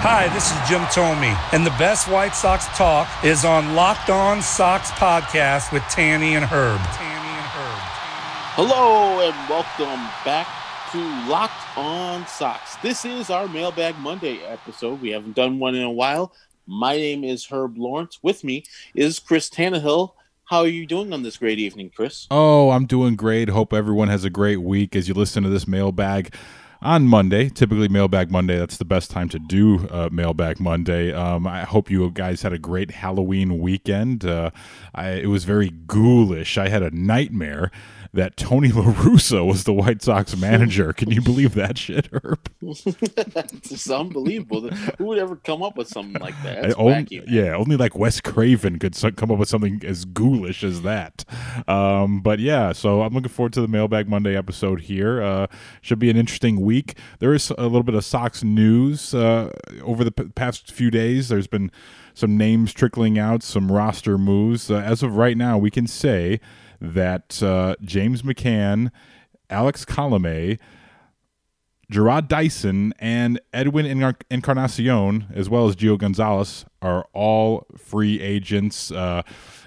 Hi, this is Jim Thome, and the best White Sox talk is on Locked On Sox podcast with Tanny and Herb. Tanny and Herb. Hello and welcome back to Locked On Sox. This is our Mailbag Monday episode. We haven't done one in a while. My name is Herb Lawrence. With me is Chris Tannehill. How are you doing on this great evening, Chris? Oh, I'm doing great. Hope everyone has a great week as you listen to this mailbag on Monday. Typically, Mailbag Monday. That's the best time to do uh, Mailbag Monday. Um, I hope you guys had a great Halloween weekend. Uh, I, it was very ghoulish. I had a nightmare that Tony La Russa was the White Sox manager. Can you believe that shit, Herb? it's unbelievable. Who would ever come up with something like that? Only- wacky, yeah, only like Wes Craven could come up with something as ghoulish as that. Um, but yeah, so I'm looking forward to the Mailbag Monday episode here. Uh, should be an interesting week. There is a little bit of Sox news uh, over the p- past few days. There's been some names trickling out, some roster moves. Uh, as of right now, we can say that uh, James McCann, Alex Colome, Jarrod Dyson and Edwin Encar- Encarnacion, as well as Gio Gonzalez, are all free agents. Uh,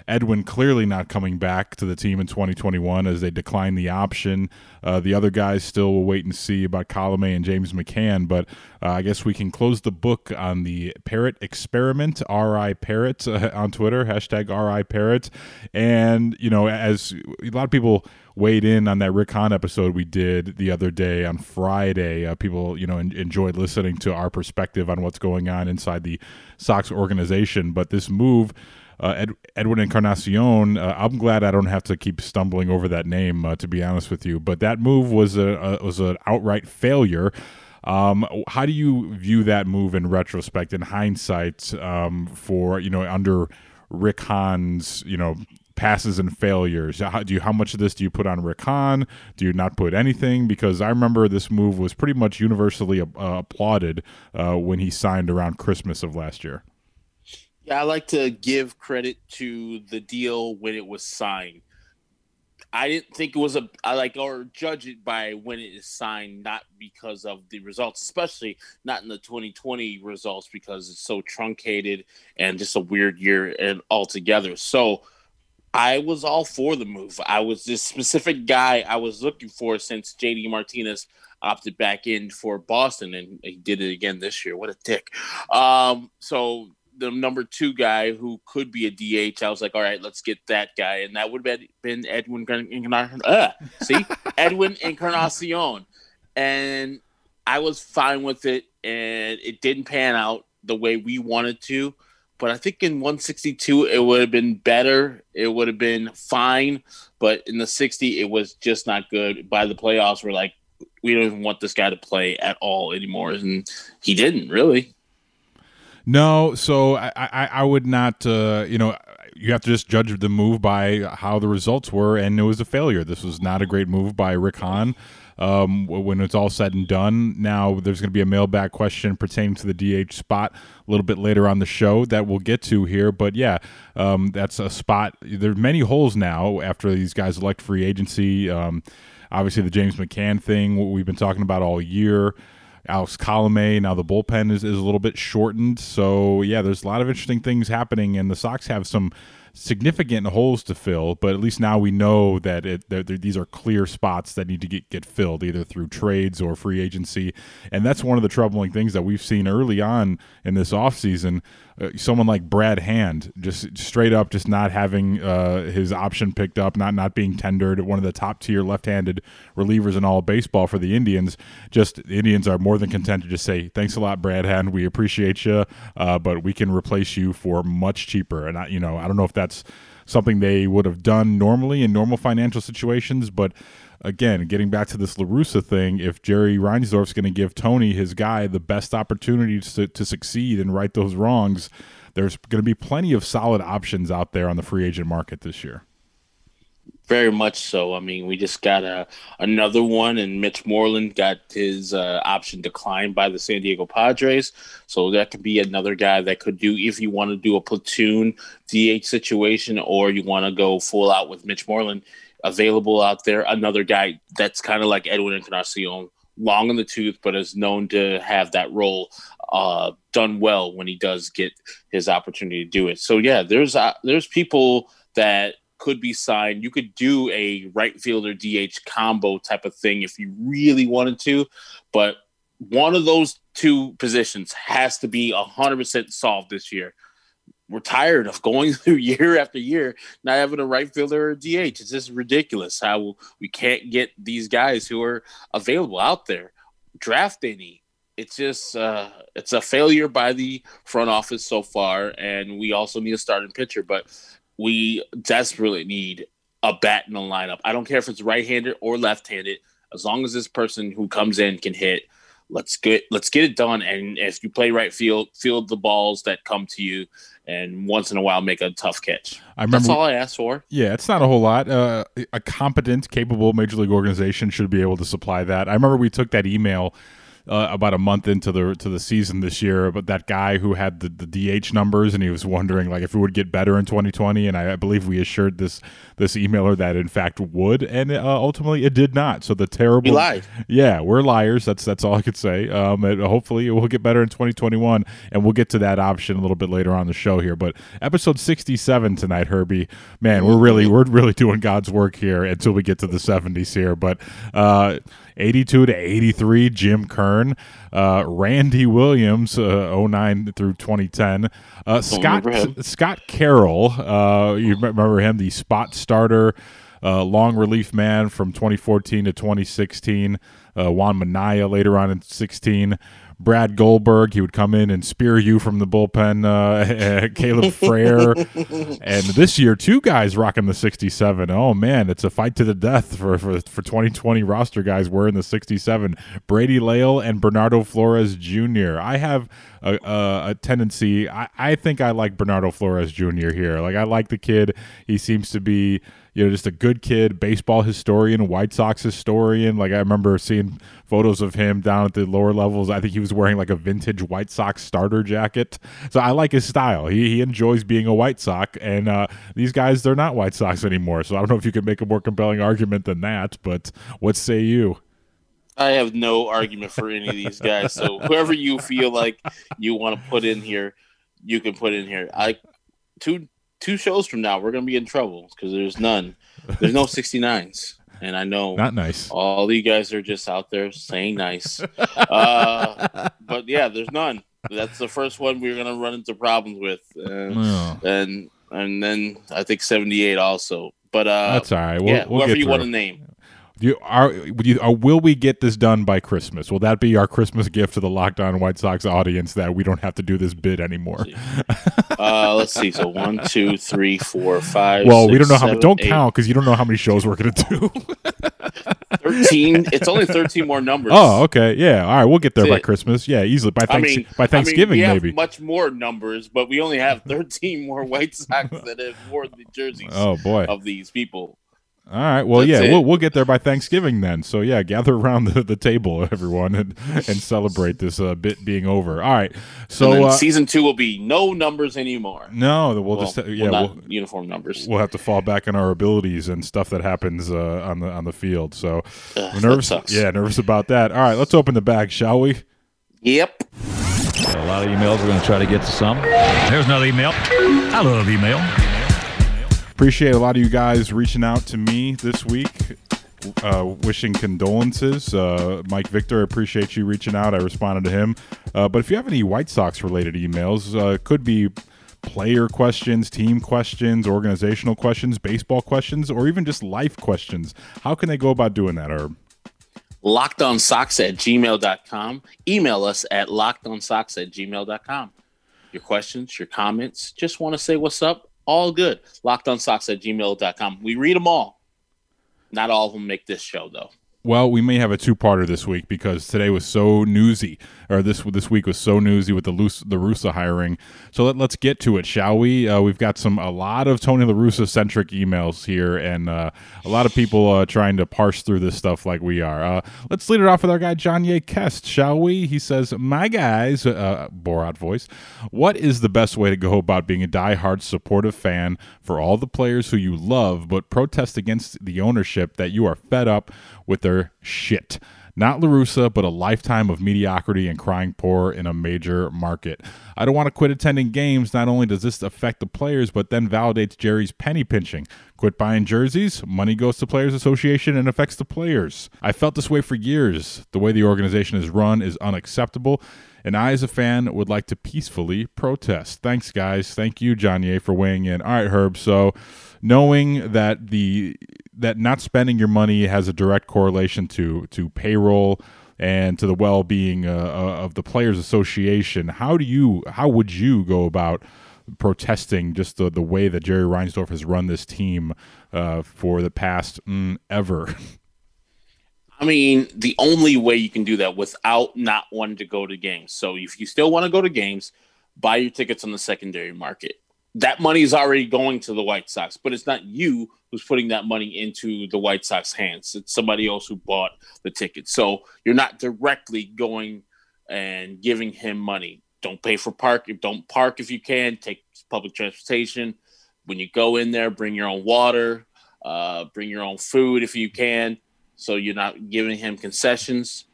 Edwin clearly not coming back to the team in 2021 as they declined the option. Uh, the other guys still will wait and see about Colome and James McCann, but uh, I guess we can close the book on the Parrot experiment, RI Parrot uh, on Twitter, hashtag RI Parrot. And, you know, as a lot of people weighed in on that Rick Hahn episode we did the other day on Friday. Uh, people, you know, en- enjoyed listening to our perspective on what's going on inside the Sox organization. But this move, uh, Ed- Edwin Encarnacion, uh, I'm glad I don't have to keep stumbling over that name, uh, to be honest with you. But that move was a, a was an outright failure. Um, how do you view that move in retrospect, in hindsight, um, for you know under Rick Hahn's you know passes and failures? How do you how much of this do you put on Rick Hahn? Do you not put anything? Because I remember this move was pretty much universally uh, applauded uh, when he signed around Christmas of last year. Yeah, I like to give credit to the deal when it was signed. I didn't think it was a I like or judge it by when it is signed, not because of the results, especially not in the 2020 results because it's so truncated and just a weird year and altogether. So I was all for the move. I was this specific guy I was looking for since JD Martinez opted back in for Boston and he did it again this year. What a dick. Um, so the number two guy who could be a DH. I was like, all right, let's get that guy, and that would have been Edwin Encarnacion. Uh, see, Edwin Encarnacion, and I was fine with it, and it didn't pan out the way we wanted to. But I think in 162 it would have been better. It would have been fine, but in the 60 it was just not good. By the playoffs, we're like, we don't even want this guy to play at all anymore, and he didn't really. No, so I, I, I would not. Uh, you know, you have to just judge the move by how the results were, and it was a failure. This was not a great move by Rick Hahn. Um, when it's all said and done, now there's going to be a mailbag question pertaining to the DH spot a little bit later on the show that we'll get to here. But yeah, um, that's a spot. There are many holes now after these guys elect free agency. Um, obviously, the James McCann thing, what we've been talking about all year. Alex Colome. Now the bullpen is, is a little bit shortened. So, yeah, there's a lot of interesting things happening, and the Sox have some significant holes to fill, but at least now we know that it, that these are clear spots that need to get, get filled either through trades or free agency. And that's one of the troubling things that we've seen early on in this offseason. Uh, someone like Brad Hand, just straight up, just not having uh, his option picked up, not not being tendered, one of the top tier left-handed relievers in all baseball for the Indians. Just the Indians are more than content to just say, "Thanks a lot, Brad Hand. We appreciate you, uh, but we can replace you for much cheaper." And I, you know, I don't know if that's something they would have done normally in normal financial situations, but again, getting back to this LaRussa thing, if Jerry Reinsdorf's going to give Tony, his guy, the best opportunity to, to succeed and right those wrongs, there's going to be plenty of solid options out there on the free agent market this year. Very much so. I mean, we just got a another one, and Mitch Moreland got his uh, option declined by the San Diego Padres. So that could be another guy that could do if you want to do a platoon DH situation, or you want to go full out with Mitch Moreland available out there. Another guy that's kind of like Edwin Encarnacion, long in the tooth, but is known to have that role uh, done well when he does get his opportunity to do it. So yeah, there's uh, there's people that could be signed. You could do a right fielder DH combo type of thing if you really wanted to, but one of those two positions has to be 100% solved this year. We're tired of going through year after year not having a right fielder or DH. It's just ridiculous how we can't get these guys who are available out there. Draft any. It's just uh, it's a failure by the front office so far, and we also need a starting pitcher. But we desperately need a bat in the lineup. I don't care if it's right-handed or left-handed, as long as this person who comes in can hit. Let's get let's get it done. And if you play right field, field the balls that come to you, and once in a while make a tough catch. I remember, That's all I asked for. Yeah, it's not a whole lot. Uh, a competent, capable major league organization should be able to supply that. I remember we took that email uh, about a month into the to the season this year, but that guy who had the, the DH numbers and he was wondering like if it would get better in 2020, and I, I believe we assured this this emailer that in fact would, and uh, ultimately it did not. So the terrible, He lied. yeah, we're liars. That's that's all I could say. Um, and hopefully it will get better in 2021, and we'll get to that option a little bit later on the show here. But episode 67 tonight, Herbie. Man, we're really we're really doing God's work here until we get to the 70s here. But uh, 82 to 83, Jim Kern, uh, Randy Williams, uh, 09 through 2010, uh, Scott. Scott Carroll. Uh, you remember him, the spot starter uh, long relief man from 2014 to 2016. Uh, Juan Minaya later on in 16. Brad Goldberg, he would come in and spear you from the bullpen. Uh, Caleb Frare, and this year two guys rocking the 67. Oh man, it's a fight to the death for for, for 2020 roster guys wearing the 67. Brady Lail and Bernardo Flores Jr. I have a, a, a tendency. I, I think I like Bernardo Flores Jr. here. Like I like the kid. He seems to be you know just a good kid, baseball historian, White Sox historian. Like I remember seeing photos of him down at the lower levels. I think he was wearing like a vintage White Sox starter jacket. So I like his style. He he enjoys being a White Sox, and uh, these guys they're not White Sox anymore. So I don't know if you could make a more compelling argument than that. But what say you? I have no argument for any of these guys. So whoever you feel like you want to put in here, you can put in here. I two two shows from now we're gonna be in trouble because there's none. There's no 69s, and I know Not nice. all you guys are just out there saying nice. Uh, but yeah, there's none. That's the first one we're gonna run into problems with, and Oh, and, and then I think 78 also. But uh, that's all right. We'll, yeah, we'll whoever you through. want to name. You are, you, are, will we get this done by Christmas? Will that be our Christmas gift to the Locked On White Sox audience that we don't have to do this bid anymore? Uh, let's see. So one, two, three, four, five. Well, we don't know how many. Don't eight, count because you don't know how many shows we're going to do. 13. It's only 13 more numbers. oh, okay, yeah. All right, we'll get there That's by it. Christmas. Yeah, easily by I mean, by Thanksgiving I mean, we maybe. much more numbers, but we only have 13 more White Sox that have worn the jerseys oh boy. of these people. All right. Well, That's yeah, it. we'll, we'll get there by Thanksgiving then. So yeah, gather around the, the table, everyone, and, and celebrate this uh, bit being over. All right. So So then uh, season two will be no numbers anymore. no, we'll, Well, just uh, well, yeah we'll, uniform numbers. we'll have to fall back on our abilities and stuff that happens uh, on the on the field. So Ugh, we're that nervous. sucks. Yeah, nervous about that. All right, let's open the bag, shall we? Yep. A lot of emails. We're going to try to get to some. There's another email. I love email. Appreciate a lot of you guys reaching out to me this week, uh, wishing condolences. Uh, Mike Victor, appreciate you reaching out. I responded to him. Uh, but if you have any White Sox related emails, uh, could be player questions, team questions, organizational questions, baseball questions, or even just life questions, how can they go about doing that, Herb? lockedonsocks at gmail.com. Email us at lockedonsocks at gmail.com. Your questions, your comments, just want to say what's up, all good. Lockedonsocks at gmail.com. We read them all. Not all of them make this show though. Well, we may have a two-parter this week because today was so newsy, or this this week was so newsy with the Lus- the hiring. So let, us get to it, shall we? Uh, we've got some a lot of Tony La Russa centric emails here, and uh, a lot of people uh, trying to parse through this stuff like we are. Uh, let's lead it off with our guy John Ye Kest, shall we? He says, "My guys, uh, Borat voice, what is the best way to go about being a die-hard supportive fan for all the players who you love, but protest against the ownership that you are fed up with their shit. Not La Russa, but a lifetime of mediocrity and crying poor in a major market. I don't want to quit attending games. Not only does this affect the players, but then validates Jerry's penny pinching. Quit buying jerseys, money goes to Players Association and affects the players. I felt this way for years. The way the organization is run is unacceptable, and I, as a fan, would like to peacefully protest. Thanks, guys. Thank you, John Ye, for weighing in. All right, Herb. So, knowing that the that not spending your money has a direct correlation to to payroll and to the well-being uh, uh, of the players association. How do you how would you go about protesting just the, the way that Jerry Reinsdorf has run this team uh, for the past mm, ever? I mean, the only way you can do that without not wanting to go to games. So if you still want to go to games, buy your tickets on the secondary market that money is already going to the White Sox, but it's not you who's putting that money into the White Sox hands. It's somebody else who bought the ticket. So you're not directly going and giving him money. Don't pay for park. Don't park if you can. Take public transportation. When you go in there, bring your own water. Uh, bring your own food if you can. So you're not giving him concessions,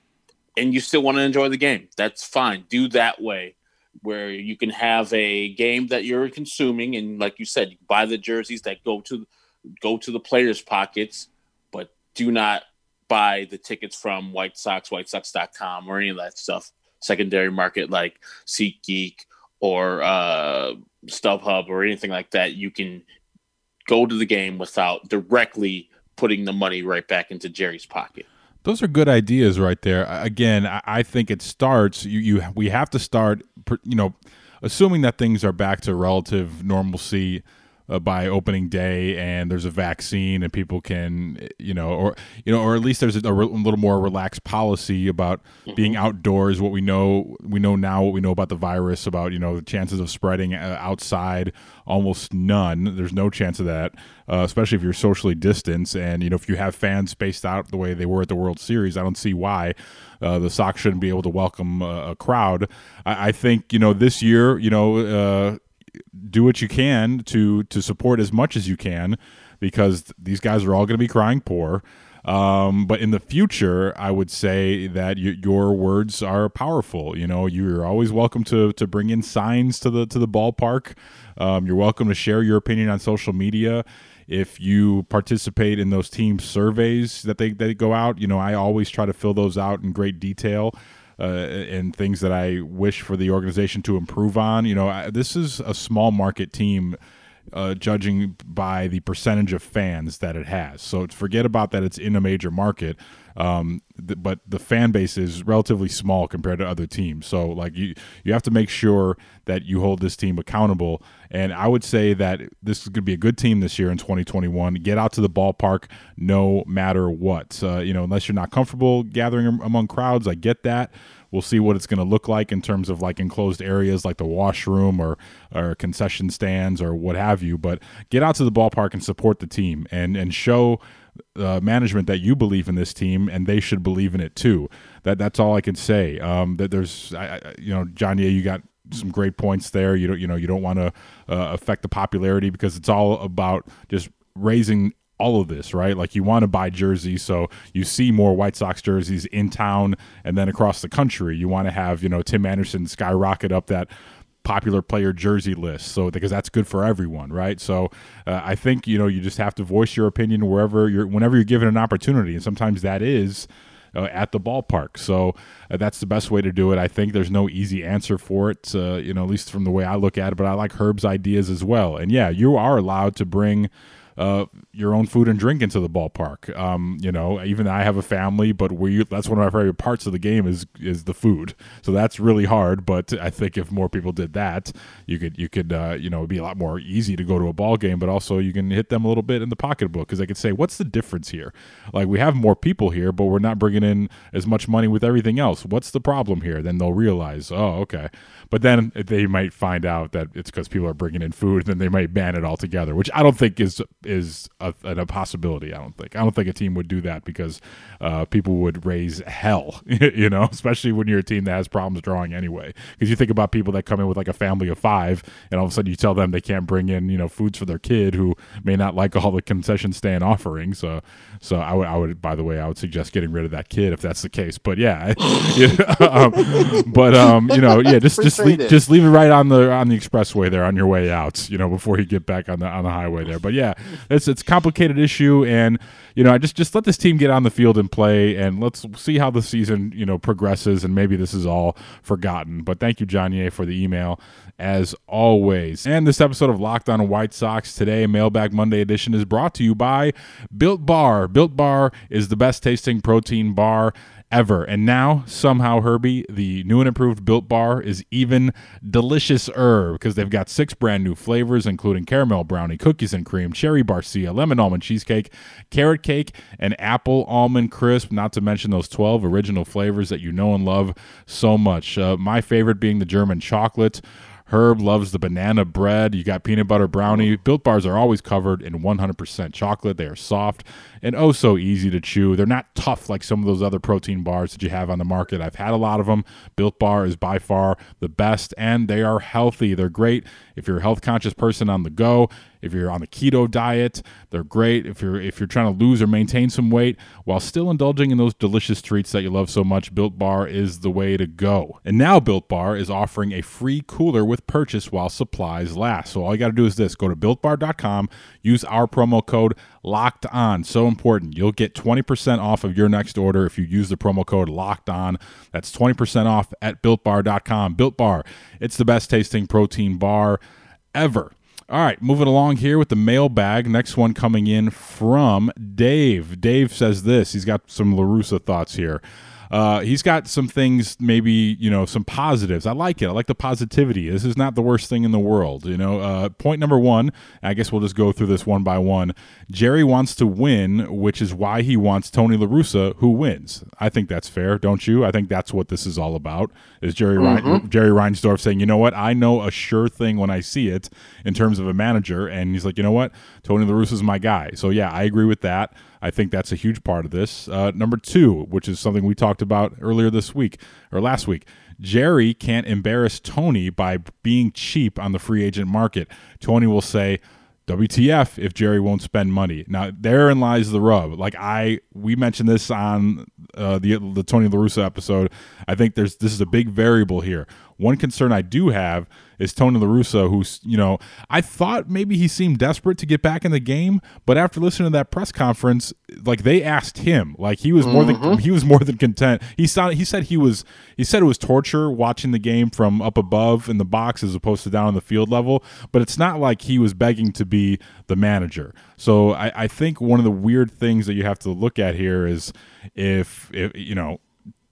and you still want to enjoy the game. That's fine. Do that way where you can have a game that you're consuming and like you said you buy the jerseys that go to go to the players pockets but do not buy the tickets from white sox whitesox.com or any of that stuff secondary market like SeatGeek or uh, StubHub or anything like that you can go to the game without directly putting the money right back into jerry's pocket those are good ideas right there. Again, I think it starts. You, you we have to start. You know, assuming that things are back to relative normalcy uh, by opening day and there's a vaccine and people can you know or you know or at least there's a, a, re- a little more relaxed policy about mm-hmm. being outdoors what we know we know now what we know about the virus about you know the chances of spreading uh, outside almost none there's no chance of that uh, especially if you're socially distanced and you know if you have fans spaced out the way they were at the World Series I don't see why uh, the Sox shouldn't be able to welcome a, a crowd. I, I, think you know this year, you know, uh, do what you can to to support as much as you can because these guys are all going to be crying poor. Um, but in the future, I would say that y- your words are powerful. You know, you're always welcome to to bring in signs to the to the ballpark. Um, you're welcome to share your opinion on social media. If you participate in those team surveys that they, they go out, you know, I always try to fill those out in great detail uh, and things that I wish for the organization to improve on. You know, I, this is a small market team. Uh, judging by the percentage of fans that it has. So forget about that it's in a major market, um, th- but the fan base is relatively small compared to other teams. So like you, you have to make sure that you hold this team accountable. And I would say that this is going to be a good team this year in 2021. Get out to the ballpark no matter what. Uh, you know, unless you're not comfortable gathering among crowds, I get that. We'll see what it's going to look like in terms of like enclosed areas like the washroom or, or concession stands or what have you. But get out to the ballpark and support the team and, and show uh, management that you believe in this team and they should believe in it too. That that's all I can say. Um, that there's, I, I, you know, John, yeah, you got some great points there. You don't, you know, you don't want to uh, affect the popularity because it's all about just raising all of this, right? Like you want to buy jerseys, so you see more White Sox jerseys in town and then across the country. You want to have, you know, Tim Anderson skyrocket up that popular player jersey list. So because that's good for everyone right? So uh, i think you know you just have to voice your opinion wherever you're whenever you're given an opportunity. And sometimes that is uh, at the ballpark. So uh, that's the best way to do it. I think there's no easy answer for it uh, you know at least from the way i look at it but i like herb's ideas as well. And yeah you are allowed to bring uh, your own food and drink into the ballpark. Um, you know, even I have a family, but we that's one of my favorite parts of the game is is the food. So that's really hard. But I think if more people did that, you could you could uh, you know it'd be a lot more easy to go to a ball game. But also you can hit them a little bit in the pocketbook because they could say, what's the difference here? Like we have more people here, but we're not bringing in as much money with everything else. What's the problem here? Then they'll realize, oh, okay. But then they might find out that it's because people are bringing in food, and then they might ban it altogether, which I don't think is is a, a possibility. I don't think. I don't think a team would do that because uh, people would raise hell, you know, especially when you're a team that has problems drawing anyway. Because you think about people that come in with like a family of five, and all of a sudden you tell them they can't bring in, you know, foods for their kid who may not like all the concession stand offerings. So, so I would, I would, by the way, I would suggest getting rid of that kid if that's the case. But yeah, um, but um, you know, yeah, just just leave, just leave it right on the on the expressway there on your way out, you know, before you get back on the on the highway there. But yeah, it's it's a complicated issue, and you know, I just just let this team get on the field and play, and let's see how the season you know progresses, and maybe this is all forgotten. But thank you, Johnny, for the email as always. And this episode of Locked On White Sox today, Mailbag Monday edition, is brought to you by Built Bar. Built Bar is the best tasting protein bar ever. And now, somehow, Herbie, the new and improved Built Bar is even delicious herb because they've got six brand new flavors, including caramel brownie, cookies and cream, cherry barcia, lemon almond cheesecake, carrot cake, and apple almond crisp, not to mention those 12 original flavors that you know and love so much. Uh, my favorite being the German chocolate. Herb loves the banana bread. You got peanut butter brownie. Built bars are always covered in 100% chocolate. They are soft and oh so easy to chew. They're not tough like some of those other protein bars that you have on the market. I've had a lot of them. Built Bar is by far the best, and they are healthy. They're great if you're a health conscious person on the go. If you're on the keto diet, they're great. If you're if you're trying to lose or maintain some weight while still indulging in those delicious treats that you love so much, Built Bar is the way to go. And now Built Bar is offering a free cooler with purchase while supplies last. So all you got to do is this: go to builtbar.com, use our promo code locked on. So important. You'll get 20% off of your next order if you use the promo code locked on. That's 20% off at builtbar.com. Built Bar, it's the best tasting protein bar ever. All right, moving along here with the mailbag. Next one coming in from Dave. Dave says this. He's got some La Russa thoughts here. Uh, he's got some things, maybe you know, some positives. I like it. I like the positivity. This is not the worst thing in the world. You know, uh, point number one. I guess we'll just go through this one by one. Jerry wants to win, which is why he wants Tony La Russa, who wins. I think that's fair, don't you? I think that's what this is all about. Is Jerry mm-hmm. Rein, Jerry Reinsdorf saying, you know what? I know a sure thing when I see it in terms of a manager, and he's like, you know what? Tony La Russa is my guy. So yeah, I agree with that. I think that's a huge part of this. Uh, number two, which is something we talked about earlier this week or last week, Jerry can't embarrass Tony by being cheap on the free agent market. Tony will say, WTF if Jerry won't spend money. Now therein lies the rub. Like I we mentioned this on uh, the the Tony La Russa episode. I think there's this is a big variable here. One concern I do have is Tony La Russa, who's, you know, I thought maybe he seemed desperate to get back in the game, but after listening to that press conference, like they asked him, like he was more mm-hmm. than he was more than content. He saw he said he was he said it was torture watching the game from up above in the box as opposed to down on the field level, but it's not like he was begging to be the manager. So I, I think one of the weird things that you have to look at here is if, if you know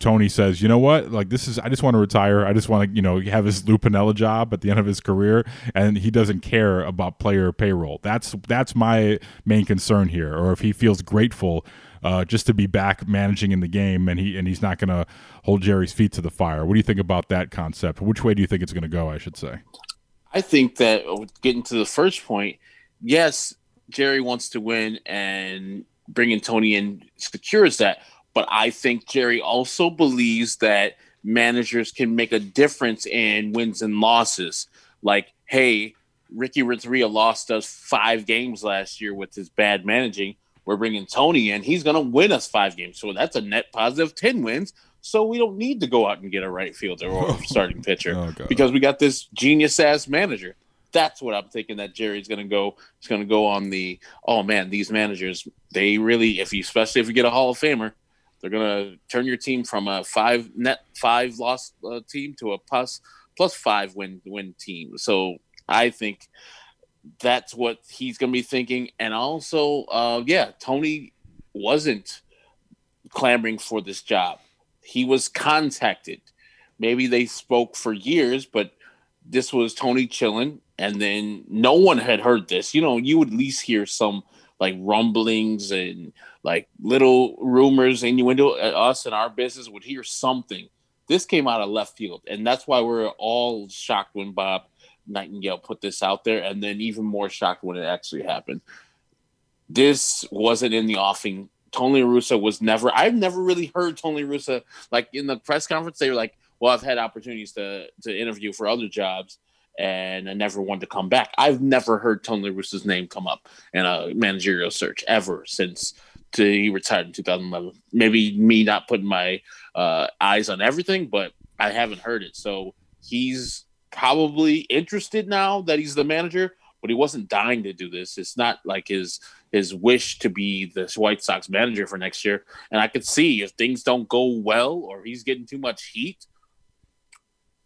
Tony says, you know what, like this is, I just want to retire. I just want to, you know, have his Lou Piniella job at the end of his career, and he doesn't care about player payroll. That's that's my main concern here. Or if he feels grateful uh, just to be back managing in the game, and he and he's not going to hold Jerry's feet to the fire. What do you think about that concept? Which way do you think it's going to go? I should say. I think that uh, getting to the first point, yes, Jerry wants to win, and bringing Tony in secures that but I think Jerry also believes that managers can make a difference in wins and losses. Like, hey, Ricky Renteria lost us five games last year with his bad managing. We're bringing Tony in. He's going to win us five games. So that's a net positive 10 wins. So we don't need to go out and get a right fielder or starting pitcher oh, because we got this genius ass manager. That's what I'm thinking that Jerry's going to go. He's going to go on the, oh man, these managers, they really, if you, especially if you get a Hall of Famer, they're going to turn your team from a five net five loss uh, team to a plus plus five win win team. So I think that's what he's going to be thinking. And also, uh, yeah, Tony wasn't clamoring for this job. He was contacted. Maybe they spoke for years, but this was Tony chilling, and then no one had heard this. You know, you would at least hear some like rumblings and like little rumors, innuendo. Uh, us and our business would hear something. This came out of left field, and that's why we're all shocked when Bob Nightingale put this out there, and then even more shocked when it actually happened. This wasn't in the offing. Tony Russo was never. I've never really heard Tony Russo like in the press conference. They were like, "Well, I've had opportunities to to interview for other jobs, and I never wanted to come back." I've never heard Tony Russo's name come up in a managerial search ever since he retired in 2011. Maybe me not putting my uh, eyes on everything, but I haven't heard it. So he's probably interested now that he's the manager, but he wasn't dying to do this. It's not like his his wish to be the White Sox manager for next year. And I could see if things don't go well or he's getting too much heat,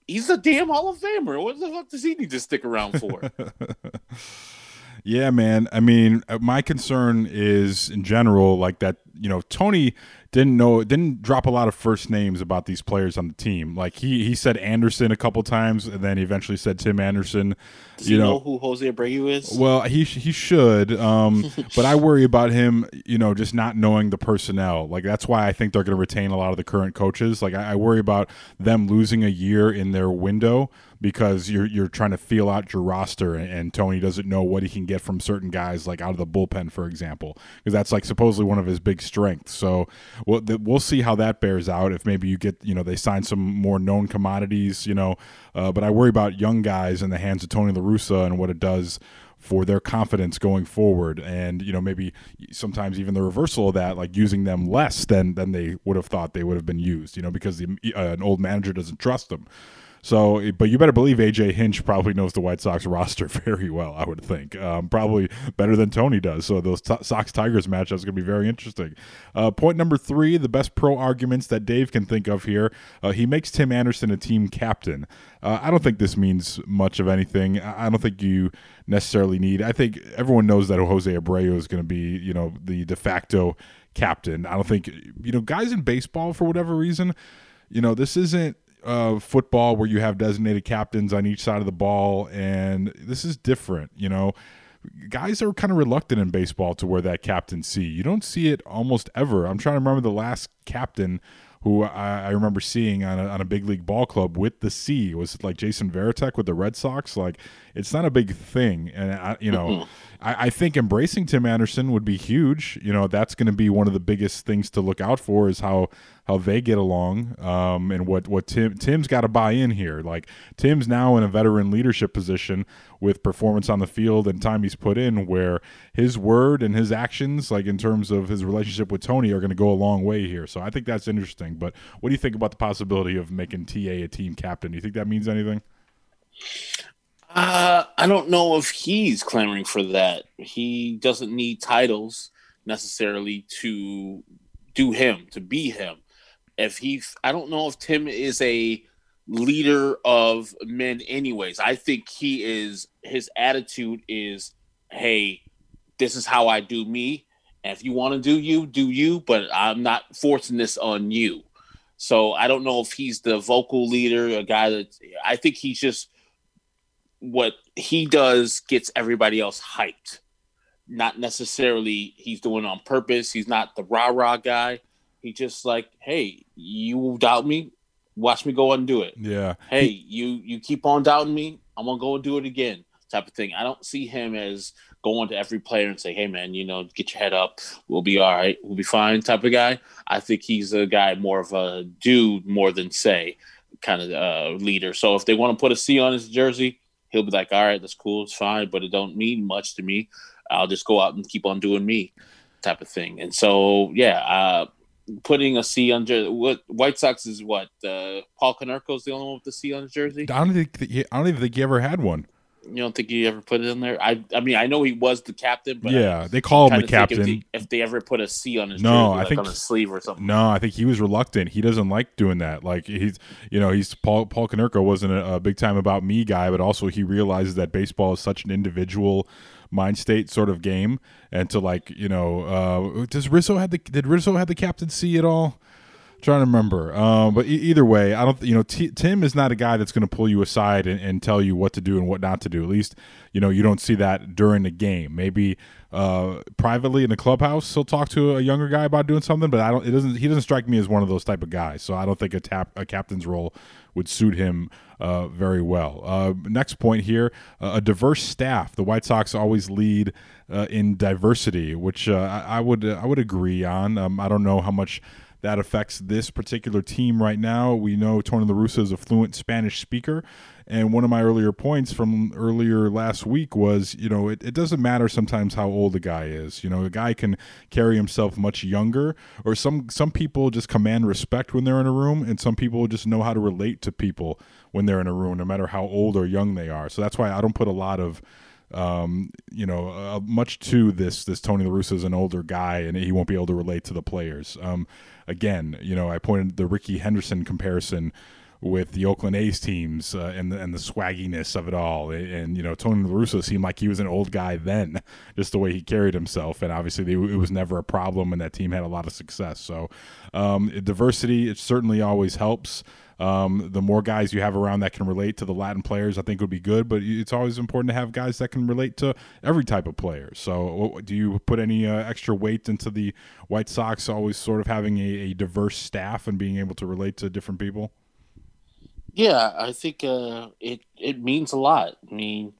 he's a damn Hall of Famer. What the fuck does he need to stick around for? Yeah, man. I mean, uh, my concern is in general like that. You know, Tony didn't know didn't drop a lot of first names about these players on the team. Like he he said Anderson a couple times, and then he eventually said Tim Anderson. Does you know, know, who Jose Abreu is? Well, he he should, um, but I worry about him. You know, just not knowing the personnel. Like that's why I think they're going to retain a lot of the current coaches. Like I, I worry about them losing a year in their window because you're you're trying to feel out your roster and, and, Tony doesn't know what he can get from certain guys like out of the bullpen for example because that's like supposedly one of his big strengths so we'll, we'll see how that bears out if maybe you get you know they sign some more known commodities you know uh, but I worry about young guys in the hands of Tony La Russa and what it does for their confidence going forward. And you know maybe sometimes even the reversal of that like using them less than than they would have thought they would have been used you know because the, uh, an old manager doesn't trust them so, but you better believe AJ Hinch probably knows the White Sox roster very well. I would think um, probably better than Tony does. So those t- Sox Tigers matchup is going to be very interesting. Uh, point number three: the best pro arguments that Dave can think of here. Uh, he makes Tim Anderson a team captain. Uh, I don't think this means much of anything. I don't think you necessarily need. I think everyone knows that Jose Abreu is going to be, you know, the de facto captain. I don't think you know guys in baseball for whatever reason. You know, this isn't uh, football where you have designated captains on each side of the ball, and this is different. You know, guys are kind of reluctant in baseball to wear that captain C. You don't see it almost ever. I'm trying to remember the last captain who I, I remember seeing on a, on a big league ball club with the C. Was it like Jason Varitek with the Red Sox? Like, it's not a big thing, and I, you know. I, I, think embracing Tim Anderson would be huge. You know, that's going to be one of the biggest things to look out for is how how they get along, um, and what what Tim Tim's got to buy in here. Like Tim's now in a veteran leadership position with performance on the field and time he's put in, where his word and his actions, like in terms of his relationship with Tony, are going to go a long way here. So I think that's interesting. But what do you think about the possibility of making TA a team captain? Do you think that means anything? Uh, I don't know if he's clamoring for that. He doesn't need titles necessarily to do him, to be him. If he, I don't know if Tim is a leader of men, anyways. I think he is, his attitude is, hey, this is how I do me. And if you want to do you, do you, but I'm not forcing this on you. So I don't know if he's the vocal leader, a guy that I think he's just what he does gets everybody else hyped. Not necessarily he's doing on purpose. He's not the rah rah guy. He just like, hey, you doubt me, watch me go and do it. Yeah. Hey, you you keep on doubting me, I'm gonna go and do it again. Type of thing. I don't see him as going to every player and say, "Hey, man, you know, get your head up. We'll be all right. We'll be fine." Type of guy. I think he's a guy more of a dude more than say kind of uh, leader. So if they want to put a C on his jersey, he'll be like, all right, that's cool, it's fine, but it don't mean much to me. I'll just go out and keep on doing me, type of thing. And so, yeah, uh, putting a C under what White Sox is what uh, Paul is the only one with the C on his jersey. I don't think he, I don't even think he ever had one. You don't think he ever put it in there? I I mean, I know he was the captain, but yeah, they call him the captain. If they, if they ever put a C on his No, jersey, I like think- on his sleeve or something. No, I think he was reluctant. He doesn't like doing that. Like he's, you know, he's Paul Paul Konerko wasn't a, a big time about me guy, but also he realizes that baseball is such an individual mind state sort of game, and to like, you know, uh, does Rizzo had the did Rizzo have the captaincy at all? trying to remember. Um, but e- either way, I don't. You know, T- Tim is not a guy that's going to pull you aside and, and tell you what to do and what not to do. At least, you know, you don't see that during the game. Maybe uh, privately in the clubhouse, he'll talk to a younger guy about doing something. But I don't. It doesn't. He doesn't strike me as one of those type of guys. So I don't think a tap a captain's role would suit him uh, very well. Uh, next point here: uh, a diverse staff. The White Sox always lead uh, in diversity, which uh, I, I would I would agree on. Um, I don't know how much that affects this particular team right now. We know Tony La Russa is a fluent Spanish speaker. And one of my earlier points from earlier last week was, you know, it, it doesn't matter sometimes how old a guy is. You know, a guy can carry himself much younger, or some some people just command respect when they're in a room, and some people just know how to relate to people when they're in a room, no matter how old or young they are. So that's why I don't put a lot of um, you know, uh, much to this. This Tony La Russa is an older guy, and he won't be able to relate to the players. Um, again, you know, I pointed the Ricky Henderson comparison with the Oakland A's teams uh, and the, and the swagginess of it all. And you know, Tony La Russa seemed like he was an old guy then, just the way he carried himself. And obviously, they, it was never a problem, and that team had a lot of success. So, um, diversity it certainly always helps. Um, the more guys you have around that can relate to the Latin players, I think would be good. But it's always important to have guys that can relate to every type of player. So, do you put any uh, extra weight into the White Sox always sort of having a, a diverse staff and being able to relate to different people? Yeah, I think uh, it it means a lot. I mean,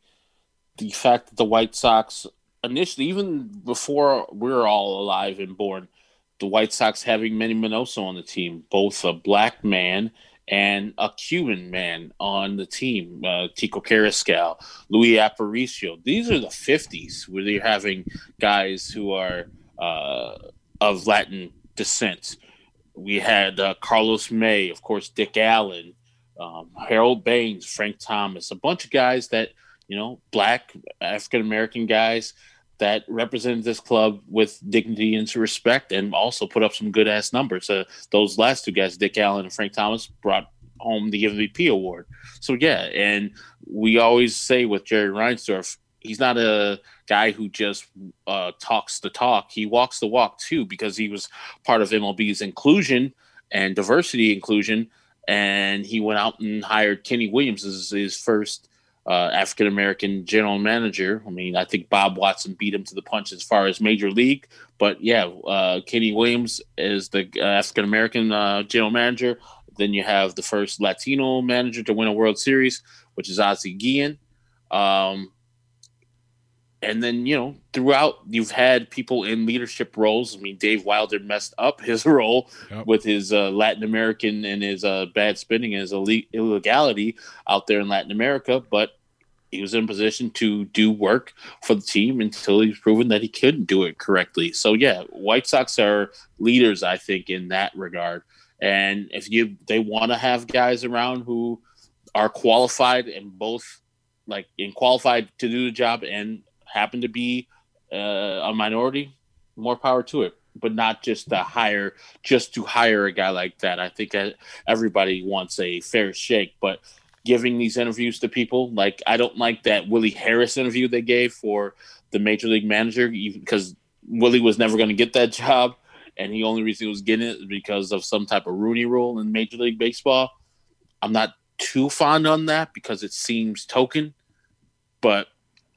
the fact that the White Sox initially, even before we are all alive and born, the White Sox having Manny Minoso on the team, both a black man and a Cuban man on the team, uh, Chico Carrasquel, Luis Aparicio. These are the 50s where they're having guys who are uh, of Latin descent. We had uh, Carlos May, of course, Dick Allen, um, Harold Baines, Frank Thomas, a bunch of guys that, you know, black African American guys that represented this club with dignity and respect and also put up some good ass numbers. Uh, those last two guys, Dick Allen and Frank Thomas, brought home the MVP award. So, yeah, and we always say with Jerry Reinsdorf, he's not a guy who just uh, talks the talk. He walks the walk too, because he was part of MLB's inclusion and diversity inclusion. And he went out and hired Kenny Williams as his first uh, African American general manager. I mean, I think Bob Watson beat him to the punch as far as major league, but yeah, uh, Kenny Williams is the uh, African American uh, general manager. Then you have the first Latino manager to win a World Series, which is Ozzie Guillen. Um, and then you know throughout you've had people in leadership roles. I mean, Dave Wilder messed up his role Yep. with his uh, Latin American and his uh, bad spending and his ille- illegality out there in Latin America, but he was in position to do work for the team until he's proven that he couldn't do it correctly. So yeah, White Sox are leaders, I think, in that regard. And if you they want to have guys around who are qualified and both like in qualified to do the job and happen to be uh, a minority, more power to it. But not just to hire, just to hire a guy like that. I think everybody wants a fair shake, but giving these interviews to people, like I don't like that Willie Harris interview they gave for the major league manager because Willie was never going to get that job, and the only reason he was getting it because of some type of Rooney Rule in Major League Baseball. I'm not too fond on that because it seems token, but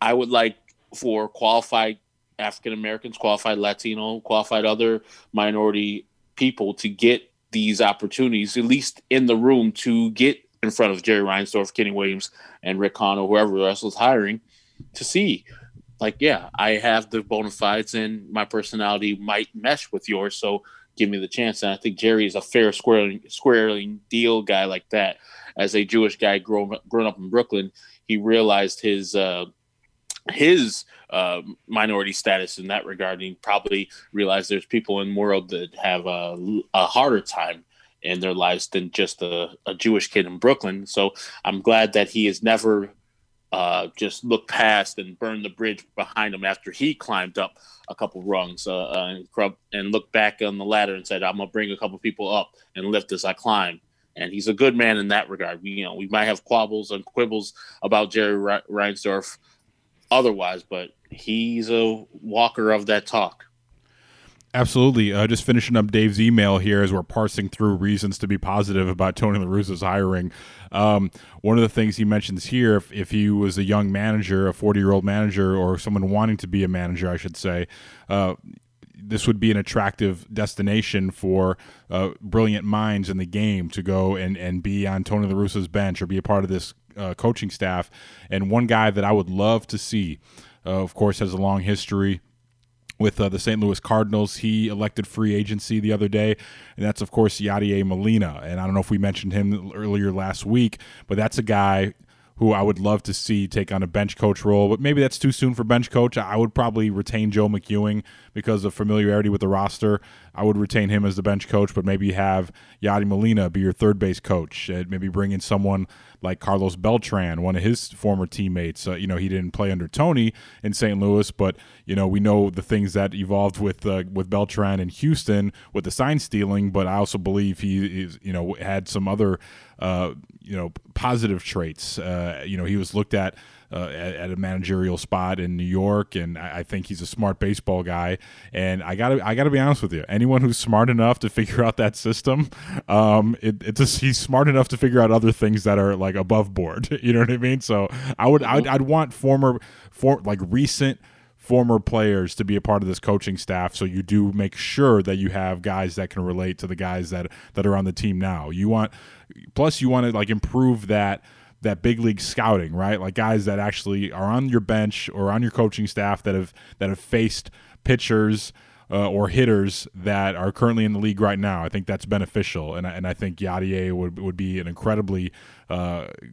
I would like for qualified African Americans, qualified Latino, qualified other minority people to get these opportunities, at least in the room, to get in front of Jerry Reinsdorf, Kenny Williams, and Rick or whoever else was hiring, to see, like, yeah, I have the bona fides and my personality might mesh with yours, so give me the chance. And I think Jerry is a fair, square, squarely deal guy like that. As a Jewish guy grown up in Brooklyn, he realized his uh, his uh, minority status in that regard. And he probably realized there's people in the world that have a, a harder time in their lives than just a, a Jewish kid in Brooklyn. So I'm glad that he has never uh, just looked past and burned the bridge behind him after he climbed up a couple rungs uh, uh, and, and looked back on the ladder and said, "I'm gonna bring a couple people up and lift as I climb." And he's a good man in that regard. We, you know, we might have quabbles and quibbles about Jerry Reinsdorf otherwise, but he's a walker of that talk. Absolutely. Uh, just finishing up Dave's email here as we're parsing through reasons to be positive about Tony La Russa's hiring. Um, one of the things he mentions here, if, if he was a young manager, a 40 year old manager, or someone wanting to be a manager, I should say, uh, this would be an attractive destination for uh, brilliant minds in the game to go and, and be on Tony La Russa's bench or be a part of this uh, coaching staff. And one guy that I would love to see, uh, of course, has a long history with uh, the St. Louis Cardinals. He elected free agency the other day, and that's, of course, Yadier Molina. And I don't know if we mentioned him earlier last week, but that's a guy who I would love to see take on a bench coach role, but maybe that's too soon for bench coach. I would probably retain Joe McEwing because of familiarity with the roster. I would retain him as the bench coach, but maybe have Yadi Molina be your third base coach. Uh, maybe bring in someone like Carlos Beltran, one of his former teammates. Uh, you know, he didn't play under Tony in St. Louis, but you know we know the things that evolved with uh, with Beltran in Houston with the sign stealing. But I also believe he is you know had some other uh, you know positive traits. Uh, you know, he was looked at uh, at, at, a managerial spot in New York, and I, I, think he's a smart baseball guy. And I gotta I gotta be honest with you, anyone who's smart enough to figure out that system, um, it, it's just, he's smart enough to figure out other things that are like above board. You know what I mean? So I would I'd, I'd want former for like recent former players to be a part of this coaching staff so you do make sure that you have guys that can relate to the guys that that are on the team now you want plus you want to like improve that that big league scouting, right? Like guys that actually are on your bench or on your coaching staff that have that have faced pitchers uh, or hitters that are currently in the league right now. I think that's beneficial, and I, and I think Yadier would would be an incredibly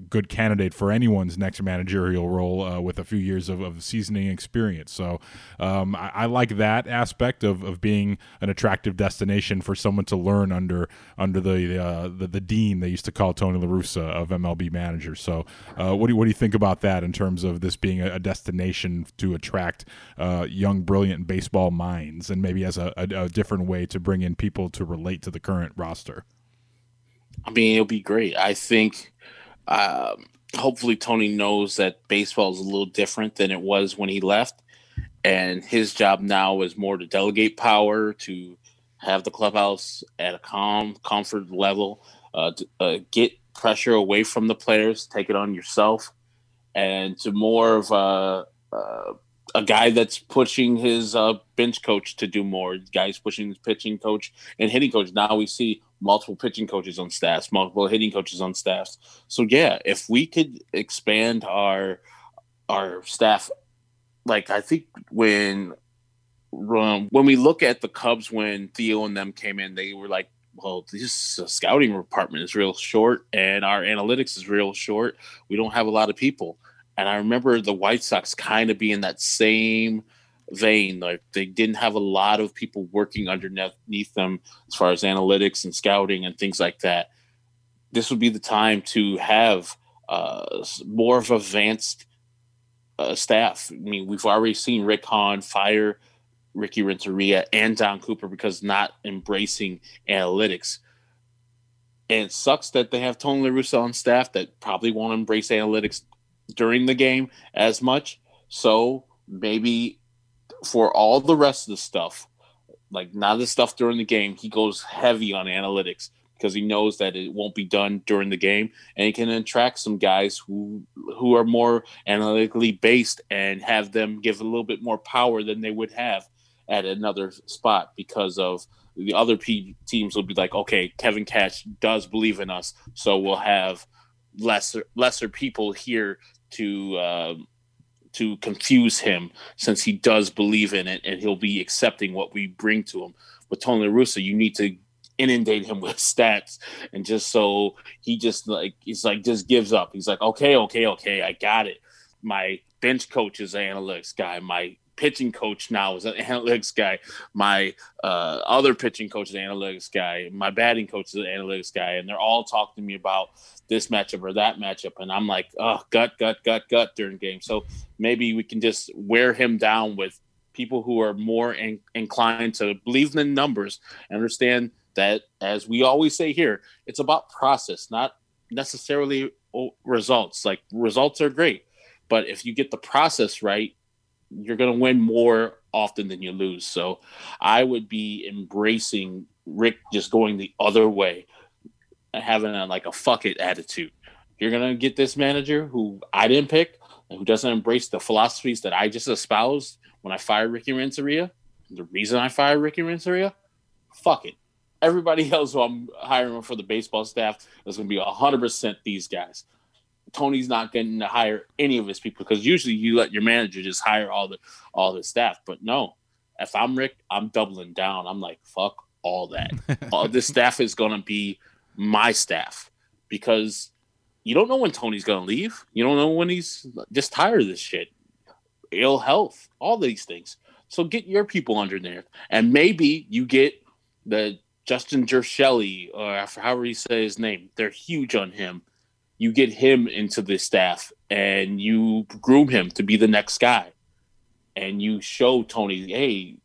good candidate for anyone's next managerial role uh, with a few years of, of seasoning experience. So um, I, I, like that aspect of, of being an attractive destination for someone to learn under under the uh, the, the, dean they used to call Tony La Russa of MLB managers. So uh, what do you, what do you think about that in terms of this being a, a destination to attract uh, young, brilliant baseball minds, and maybe as a, a, a different way to bring in people to relate to the current roster? I mean, it'll be great. I think um, hopefully Tony knows that baseball is a little different than it was when he left, and his job now is more to delegate power to have the clubhouse at a calm, comfort level, uh, to, uh, get pressure away from the players, take it on yourself, and to more of a, uh, a guy that's pushing his uh, bench coach to do more. Guys pushing his pitching coach and hitting coach. Now we see multiple pitching coaches on staffs, multiple hitting coaches on staffs. So yeah, if we could expand our our staff, like I think when um, when we look at the Cubs when Theo and them came in, they were like, well, this scouting department is real short and our analytics is real short. We don't have a lot of people. And I remember the White Sox kind of being that same vein. Like they didn't have a lot of people working underneath them as far as analytics and scouting and things like that. This would be the time to have uh, more of advanced uh, staff. I mean, we've already seen Rick Hahn fire Ricky Renteria and Don Cooper because not embracing analytics. And it sucks that they have Tony La Russa on staff that probably won't embrace analytics during the game as much. So maybe for all the rest of the stuff, like not the stuff during the game, he goes heavy on analytics because he knows that it won't be done during the game, and he can attract some guys who who are more analytically based and have them give a little bit more power than they would have at another spot because of the other P- teams will be like, okay, Kevin Cash does believe in us, so we'll have lesser lesser people here to um, to confuse him since he does believe in it and he'll be accepting what we bring to him. With Tony La Russa, you need to inundate him with stats and just so he just like he's like just gives up. He's like, okay, okay, okay, I got it. My bench coach is an analytics guy. My pitching coach now is an analytics guy. My uh, other pitching coach is an analytics guy. My batting coach is an analytics guy, and they're all talking to me about this matchup or that matchup, and I'm like, oh, gut, gut, gut, gut during game. So maybe we can just wear him down with people who are more in, inclined to believe in numbers and understand that, as we always say here, it's about process, not necessarily results. Like results are great, but if you get the process right, you're going to win more often than you lose. So I would be embracing Rick just going the other way, having a, like a fuck it attitude. You're going to get this manager who I didn't pick, who doesn't embrace the philosophies that I just espoused when I fired Ricky Renteria. The reason I fired Ricky Renteria, fuck it. Everybody else who I'm hiring for the baseball staff is going to be 100% these guys. Tony's not going to hire any of his people because usually you let your manager just hire all the all the staff. But no, if I'm Rick, I'm doubling down. I'm like, fuck all that. all this staff is going to be my staff because you don't know when Tony's going to leave. You don't know when he's just tired of this shit, ill health, all these things. So get your people under there, and maybe you get the Justin Jirschele or however you say his name. They're huge on him you get him into the staff and you groom him to be the next guy. And you show tony hey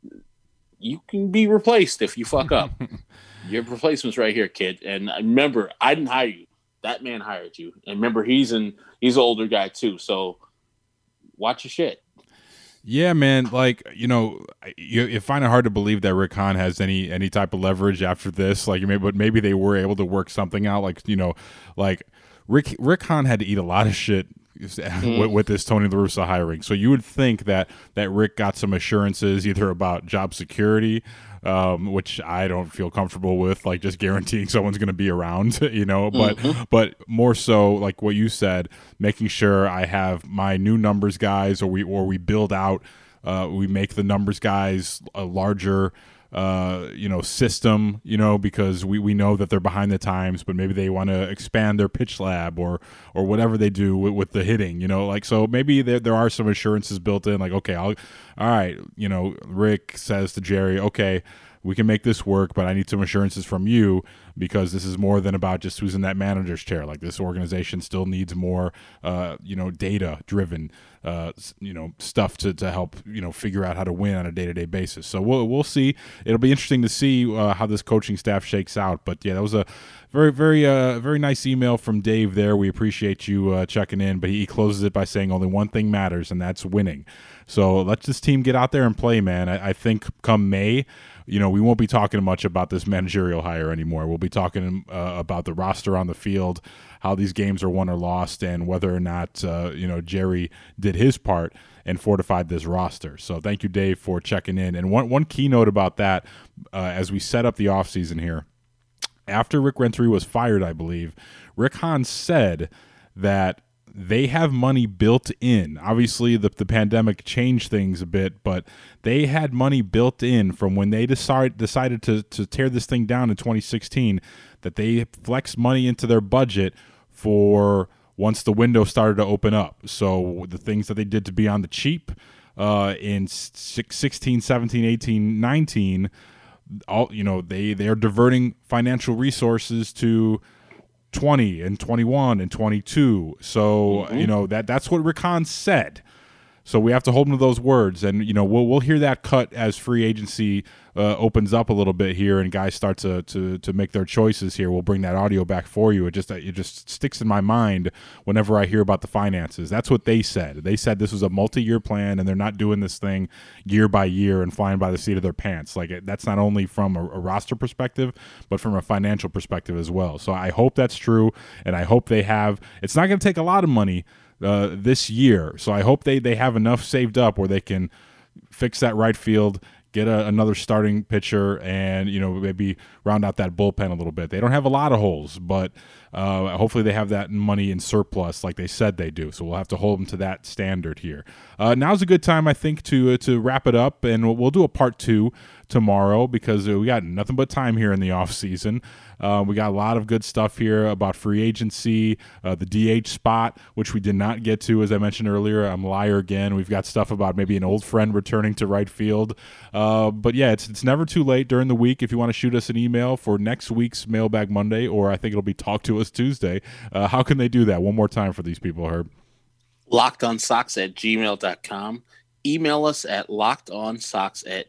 you can be replaced if you fuck up. Your replacement's right here kid. And remember i didn't hire you. That man hired you. And remember he's an he's an older guy too. So watch your shit. Yeah, man. Like you know, you, you, find it hard to believe that Rick Hahn has any any type of leverage after this. Like, maybe, but maybe they were able to work something out. Like you know, like Rick Rick Hahn had to eat a lot of shit mm. with, with, this Tony La Russa hiring. So you would think that that Rick got some assurances either about job security, um, which I don't feel comfortable with, like just guaranteeing someone's going to be around, you know. But mm-hmm. but more so, like what you said, making sure I have my new numbers guys, or we or we build out, uh, we make the numbers guys a larger uh, you know system you know because we, we know that they're behind the times but maybe they want to expand their pitch lab or or whatever they do with, with, the hitting you know like so maybe there, there are some assurances built in like okay I'll all right you know Rick says to Jerry okay we can make this work, but I need some assurances from you because this is more than about just who's in that manager's chair. Like this organization still needs more, uh, you know, data driven, uh, you know, stuff to, to help, you know, figure out how to win on a day to day basis. So we'll, we'll see. It'll be interesting to see uh, how this coaching staff shakes out. But yeah, that was a very, very, uh, very nice email from Dave there. We appreciate you uh, checking in, but he closes it by saying only one thing matters, and that's winning. So let this team get out there and play, man. I, I think come May, you know, we won't be talking much about this managerial hire anymore. We'll be talking uh, about the roster on the field, how these games are won or lost, and whether or not, uh, you know, Jerry did his part and fortified this roster. So thank you, Dave, for checking in. And one, one keynote about that uh, as we set up the offseason here, after Rick Renteria was fired, I believe, Rick Hahn said that they have money built in. Obviously, the, the pandemic changed things a bit, but they had money built in from when they decide, decided to, to tear this thing down in 2016 that they flexed money into their budget for once the window started to open up. So the things that they did to be on the cheap uh, in 16, 17, 18, 19, all you know, they they're diverting financial resources to 20 and 21 and 22. So, mm-hmm. you know, that that's what Rick Hahn said. So we have to hold him to those words, and you know we'll we'll hear that cut as free agency uh, opens up a little bit here, and guys start to, to to make their choices here. We'll bring that audio back for you. It just it just sticks in my mind whenever I hear about the finances. That's what they said. They said this was a multi-year plan, and they're not doing this thing year by year and flying by the seat of their pants. Like that's not only from a, a roster perspective, but from a financial perspective as well. So I hope that's true, and I hope they have. It's not going to take a lot of money uh, this year. So I hope they they have enough saved up where they can fix that right field, get a, another starting pitcher, and you know maybe round out that bullpen a little bit. They don't have a lot of holes, but Uh, hopefully, they have that money in surplus, like they said they do. So we'll have to hold them to that standard here. Uh, now's a good time, I think, to uh, to wrap it up, and we'll, we'll do a part two tomorrow because uh, we got nothing but time here in the off season. Uh, we got a lot of good stuff here about free agency, uh, the DH spot, which we did not get to, as I mentioned earlier. I'm a liar again. We've got stuff about maybe an old friend returning to right field. Uh, but yeah, it's, it's never too late during the week if you want to shoot us an email for next week's Mailbag Monday, or I think it'll be Talk to Us Tuesday. Uh, how can they do that? One more time for these people, Herb. LockedOnSox at gmail.com. Email us at lockedonsox at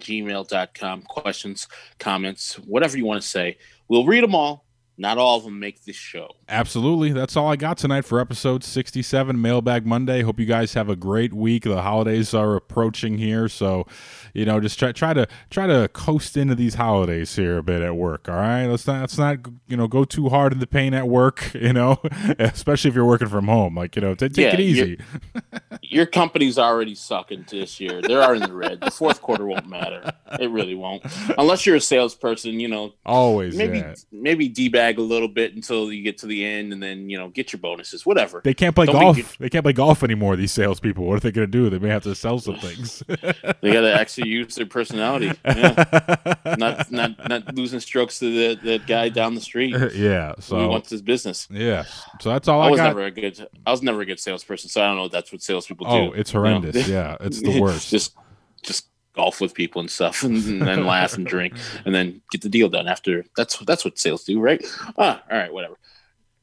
gmail.com. Questions, comments, whatever you want to say. We'll read them all. Not all of them make this show. Absolutely. That's all I got tonight for episode 67, Mailbag Monday. Hope you guys have a great week. The holidays are approaching here, so you know, just try try to try to coast into these holidays here a bit at work. All right, let's not let's not you know go too hard in the pain at work. You know, especially if you're working from home. Like you know, t- take Yeah, it easy. Your company's already sucking this year. They are in the red. The fourth quarter won't matter. It really won't, unless you're a salesperson. You know, Always. maybe yeah. maybe debag a little bit until you get to the end, and then you know get your bonuses. Whatever. They can't play Don't golf. They can't play golf anymore. These salespeople. What are they going to do? They may have to sell some things. They got to actually use their personality. Yeah. not not not losing strokes to the, the guy down the street yeah. So So wants his business. yeah. So that's all I I, was got. never a good. I was never a good salesperson, so I don't know. That's what salespeople do. oh, do. it's you know? horrendous. yeah, it's the worst. just just golf with people and stuff, and, then laugh and drink, and then get the deal done after. That's that's what sales do, right? Ah, all right, whatever.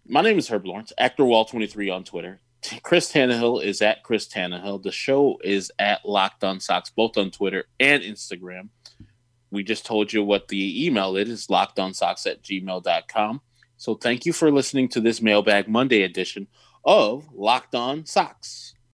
My name is Herb Lawrence, actor wall twenty three on Twitter. Chris Tannehill is at Chris Tannehill. The show is at Locked On Sox, both on Twitter and Instagram. We just told you what the email it is, lockedonsox at gmail.com. So thank you for listening to this Mailbag Monday edition of Locked On Sox.